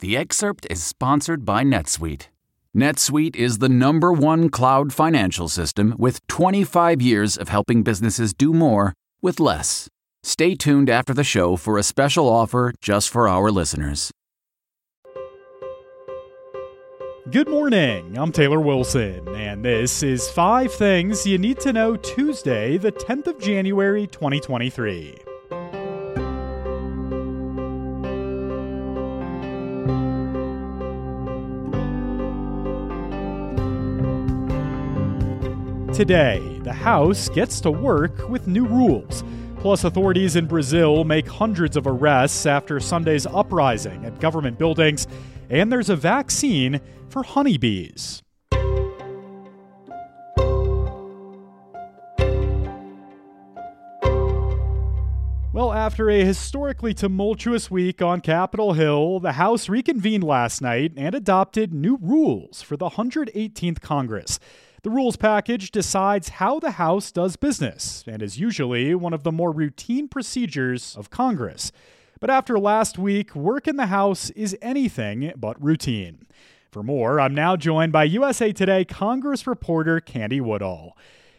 The excerpt is sponsored by NetSuite. NetSuite is the number one cloud financial system with 25 years of helping businesses do more with less. Stay tuned after the show for a special offer just for our listeners. Good morning. I'm Taylor Wilson, and this is five things you need to know Tuesday, the 10th of January, 2023. Today, the House gets to work with new rules. Plus, authorities in Brazil make hundreds of arrests after Sunday's uprising at government buildings, and there's a vaccine for honeybees. Well, after a historically tumultuous week on Capitol Hill, the House reconvened last night and adopted new rules for the 118th Congress. The rules package decides how the House does business and is usually one of the more routine procedures of Congress. But after last week, work in the House is anything but routine. For more, I'm now joined by USA Today Congress reporter Candy Woodall.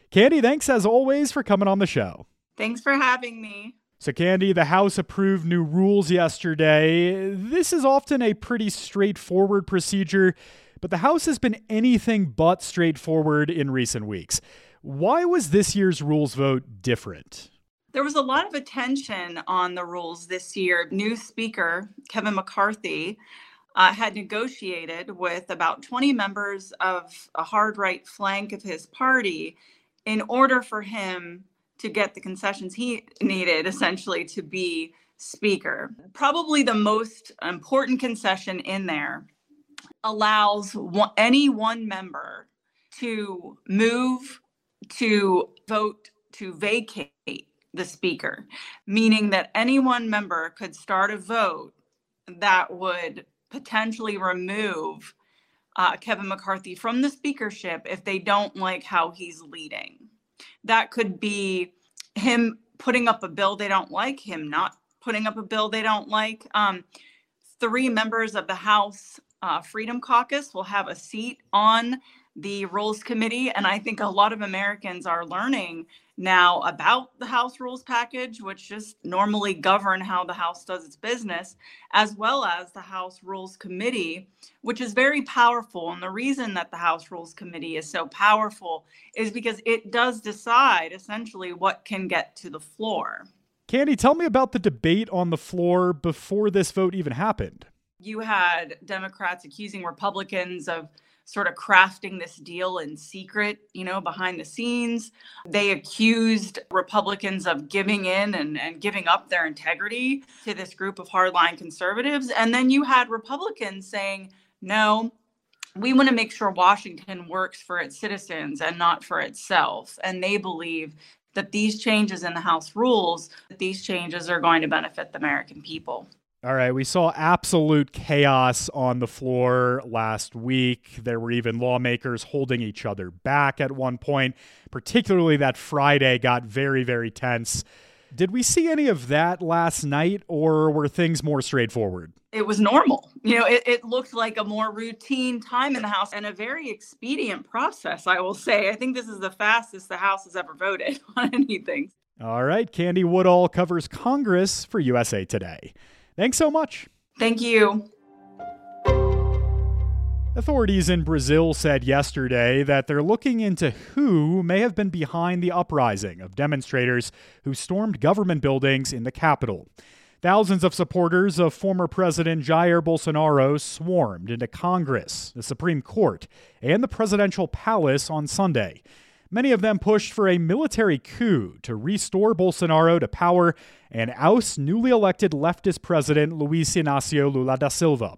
Candy, thanks as always for coming on the show. Thanks for having me. So, Candy, the House approved new rules yesterday. This is often a pretty straightforward procedure but the House has been anything but straightforward in recent weeks. Why was this year's rules vote different? There was a lot of attention on the rules this year. New Speaker Kevin McCarthy uh, had negotiated with about 20 members of a hard right flank of his party in order for him to get the concessions he needed essentially to be speaker. Probably the most important concession in there allows one, any one member to move to vote to vacate the speaker, meaning that any one member could start a vote that would potentially remove uh, Kevin McCarthy from the speakership if they don't like how he's leading. That could be him putting up a bill they don't like, him not putting up a bill they don't like. Um, three members of the House uh, Freedom Caucus will have a seat on the Rules Committee. And I think a lot of Americans are learning now about the House Rules Package, which just normally govern how the House does its business, as well as the House Rules Committee, which is very powerful. And the reason that the House Rules Committee is so powerful is because it does decide essentially what can get to the floor. Candy, tell me about the debate on the floor before this vote even happened you had Democrats accusing Republicans of sort of crafting this deal in secret, you know, behind the scenes. They accused Republicans of giving in and, and giving up their integrity to this group of hardline conservatives. And then you had Republicans saying, no, we want to make sure Washington works for its citizens and not for itself. And they believe that these changes in the House rules, these changes are going to benefit the American people. All right, we saw absolute chaos on the floor last week. There were even lawmakers holding each other back at one point, particularly that Friday got very, very tense. Did we see any of that last night, or were things more straightforward? It was normal. You know, it, it looked like a more routine time in the House and a very expedient process, I will say. I think this is the fastest the House has ever voted on anything. All right, Candy Woodall covers Congress for USA Today. Thanks so much. Thank you. Authorities in Brazil said yesterday that they're looking into who may have been behind the uprising of demonstrators who stormed government buildings in the capital. Thousands of supporters of former President Jair Bolsonaro swarmed into Congress, the Supreme Court, and the presidential palace on Sunday. Many of them pushed for a military coup to restore Bolsonaro to power and oust newly elected leftist president Luiz Inácio Lula da Silva.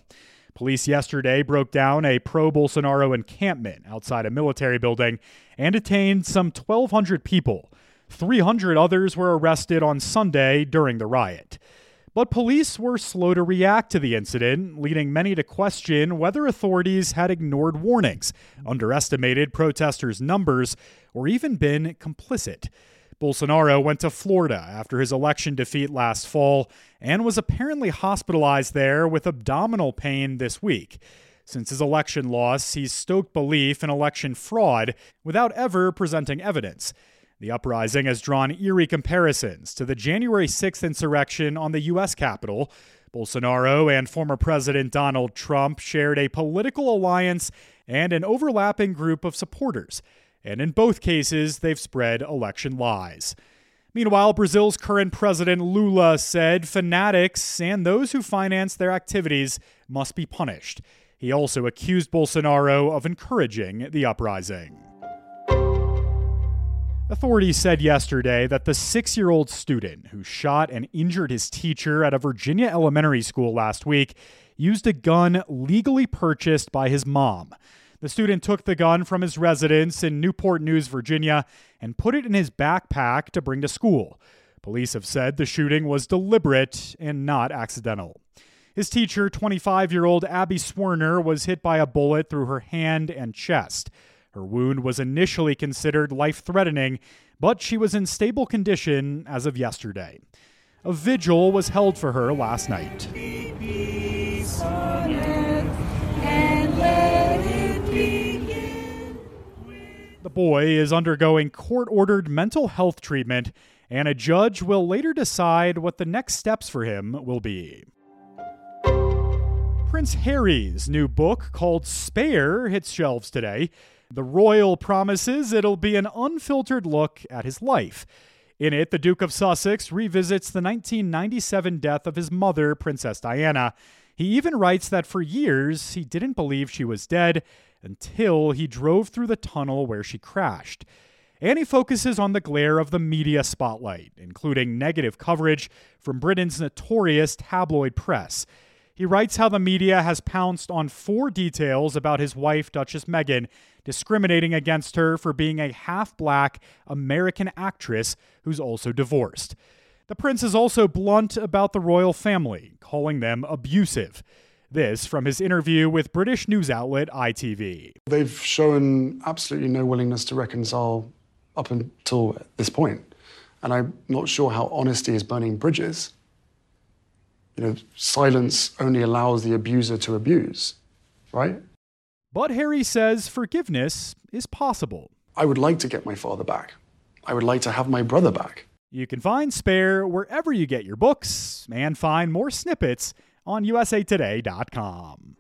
Police yesterday broke down a pro Bolsonaro encampment outside a military building and detained some 1,200 people. 300 others were arrested on Sunday during the riot. But police were slow to react to the incident, leading many to question whether authorities had ignored warnings, underestimated protesters' numbers, or even been complicit. Bolsonaro went to Florida after his election defeat last fall and was apparently hospitalized there with abdominal pain this week. Since his election loss, he's stoked belief in election fraud without ever presenting evidence. The uprising has drawn eerie comparisons to the January 6th insurrection on the U.S. Capitol. Bolsonaro and former President Donald Trump shared a political alliance and an overlapping group of supporters, and in both cases, they've spread election lies. Meanwhile, Brazil's current president Lula said fanatics and those who finance their activities must be punished. He also accused Bolsonaro of encouraging the uprising. Authorities said yesterday that the six year old student who shot and injured his teacher at a Virginia elementary school last week used a gun legally purchased by his mom. The student took the gun from his residence in Newport News, Virginia, and put it in his backpack to bring to school. Police have said the shooting was deliberate and not accidental. His teacher, 25 year old Abby Zwerner, was hit by a bullet through her hand and chest. Her wound was initially considered life threatening, but she was in stable condition as of yesterday. A vigil was held for her last night. The boy is undergoing court ordered mental health treatment, and a judge will later decide what the next steps for him will be. Prince Harry's new book called Spare hits shelves today. The royal promises it'll be an unfiltered look at his life. In it, the Duke of Sussex revisits the 1997 death of his mother, Princess Diana. He even writes that for years he didn't believe she was dead until he drove through the tunnel where she crashed. And he focuses on the glare of the media spotlight, including negative coverage from Britain's notorious tabloid press. He writes how the media has pounced on four details about his wife, Duchess Meghan, discriminating against her for being a half black American actress who's also divorced. The prince is also blunt about the royal family, calling them abusive. This from his interview with British news outlet ITV. They've shown absolutely no willingness to reconcile up until this point. And I'm not sure how honesty is burning bridges you know, silence only allows the abuser to abuse, right? But Harry says forgiveness is possible. I would like to get my father back. I would like to have my brother back. You can find Spare wherever you get your books and find more snippets on usatoday.com.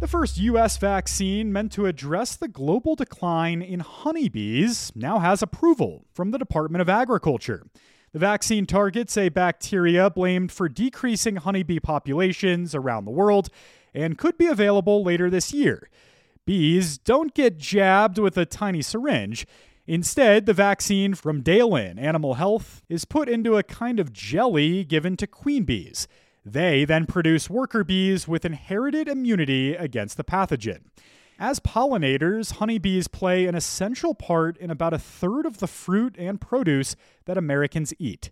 The first U.S. vaccine meant to address the global decline in honeybees now has approval from the Department of Agriculture. The vaccine targets a bacteria blamed for decreasing honeybee populations around the world and could be available later this year. Bees don't get jabbed with a tiny syringe. Instead, the vaccine from Dalan Animal Health is put into a kind of jelly given to queen bees. They then produce worker bees with inherited immunity against the pathogen. As pollinators, honeybees play an essential part in about a third of the fruit and produce that Americans eat.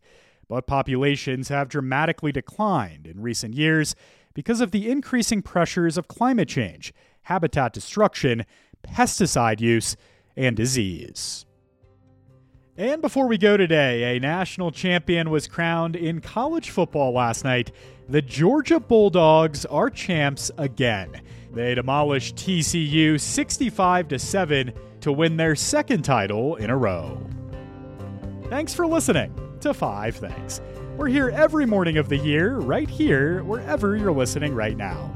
But populations have dramatically declined in recent years because of the increasing pressures of climate change, habitat destruction, pesticide use, and disease. And before we go today, a national champion was crowned in college football last night. The Georgia Bulldogs are champs again. They demolished TCU 65 to 7 to win their second title in a row. Thanks for listening to 5 Things. We're here every morning of the year, right here, wherever you're listening right now.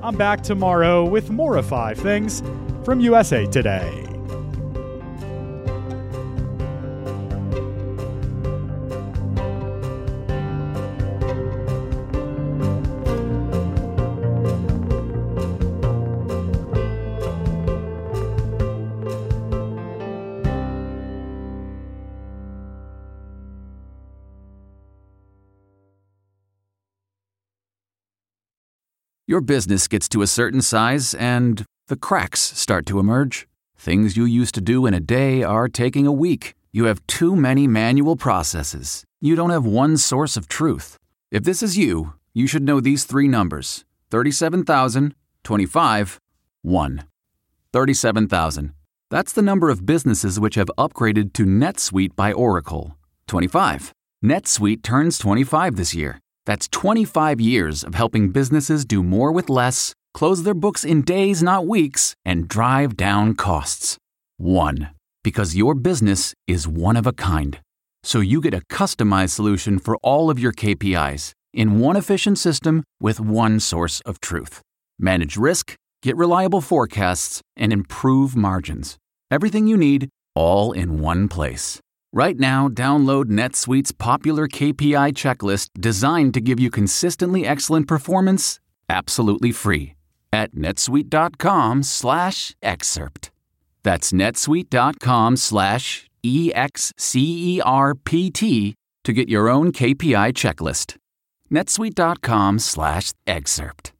I'm back tomorrow with more of 5 Things from USA Today. Your business gets to a certain size and the cracks start to emerge. Things you used to do in a day are taking a week. You have too many manual processes. You don't have one source of truth. If this is you, you should know these three numbers 37,000, 25, 1. 37,000. That's the number of businesses which have upgraded to NetSuite by Oracle. 25. NetSuite turns 25 this year. That's 25 years of helping businesses do more with less, close their books in days, not weeks, and drive down costs. One. Because your business is one of a kind. So you get a customized solution for all of your KPIs in one efficient system with one source of truth. Manage risk, get reliable forecasts, and improve margins. Everything you need, all in one place. Right now, download NetSuite's popular KPI checklist designed to give you consistently excellent performance absolutely free at netsuite.com slash excerpt. That's netsuite.com slash EXCERPT to get your own KPI checklist. netsuite.com/excerpt.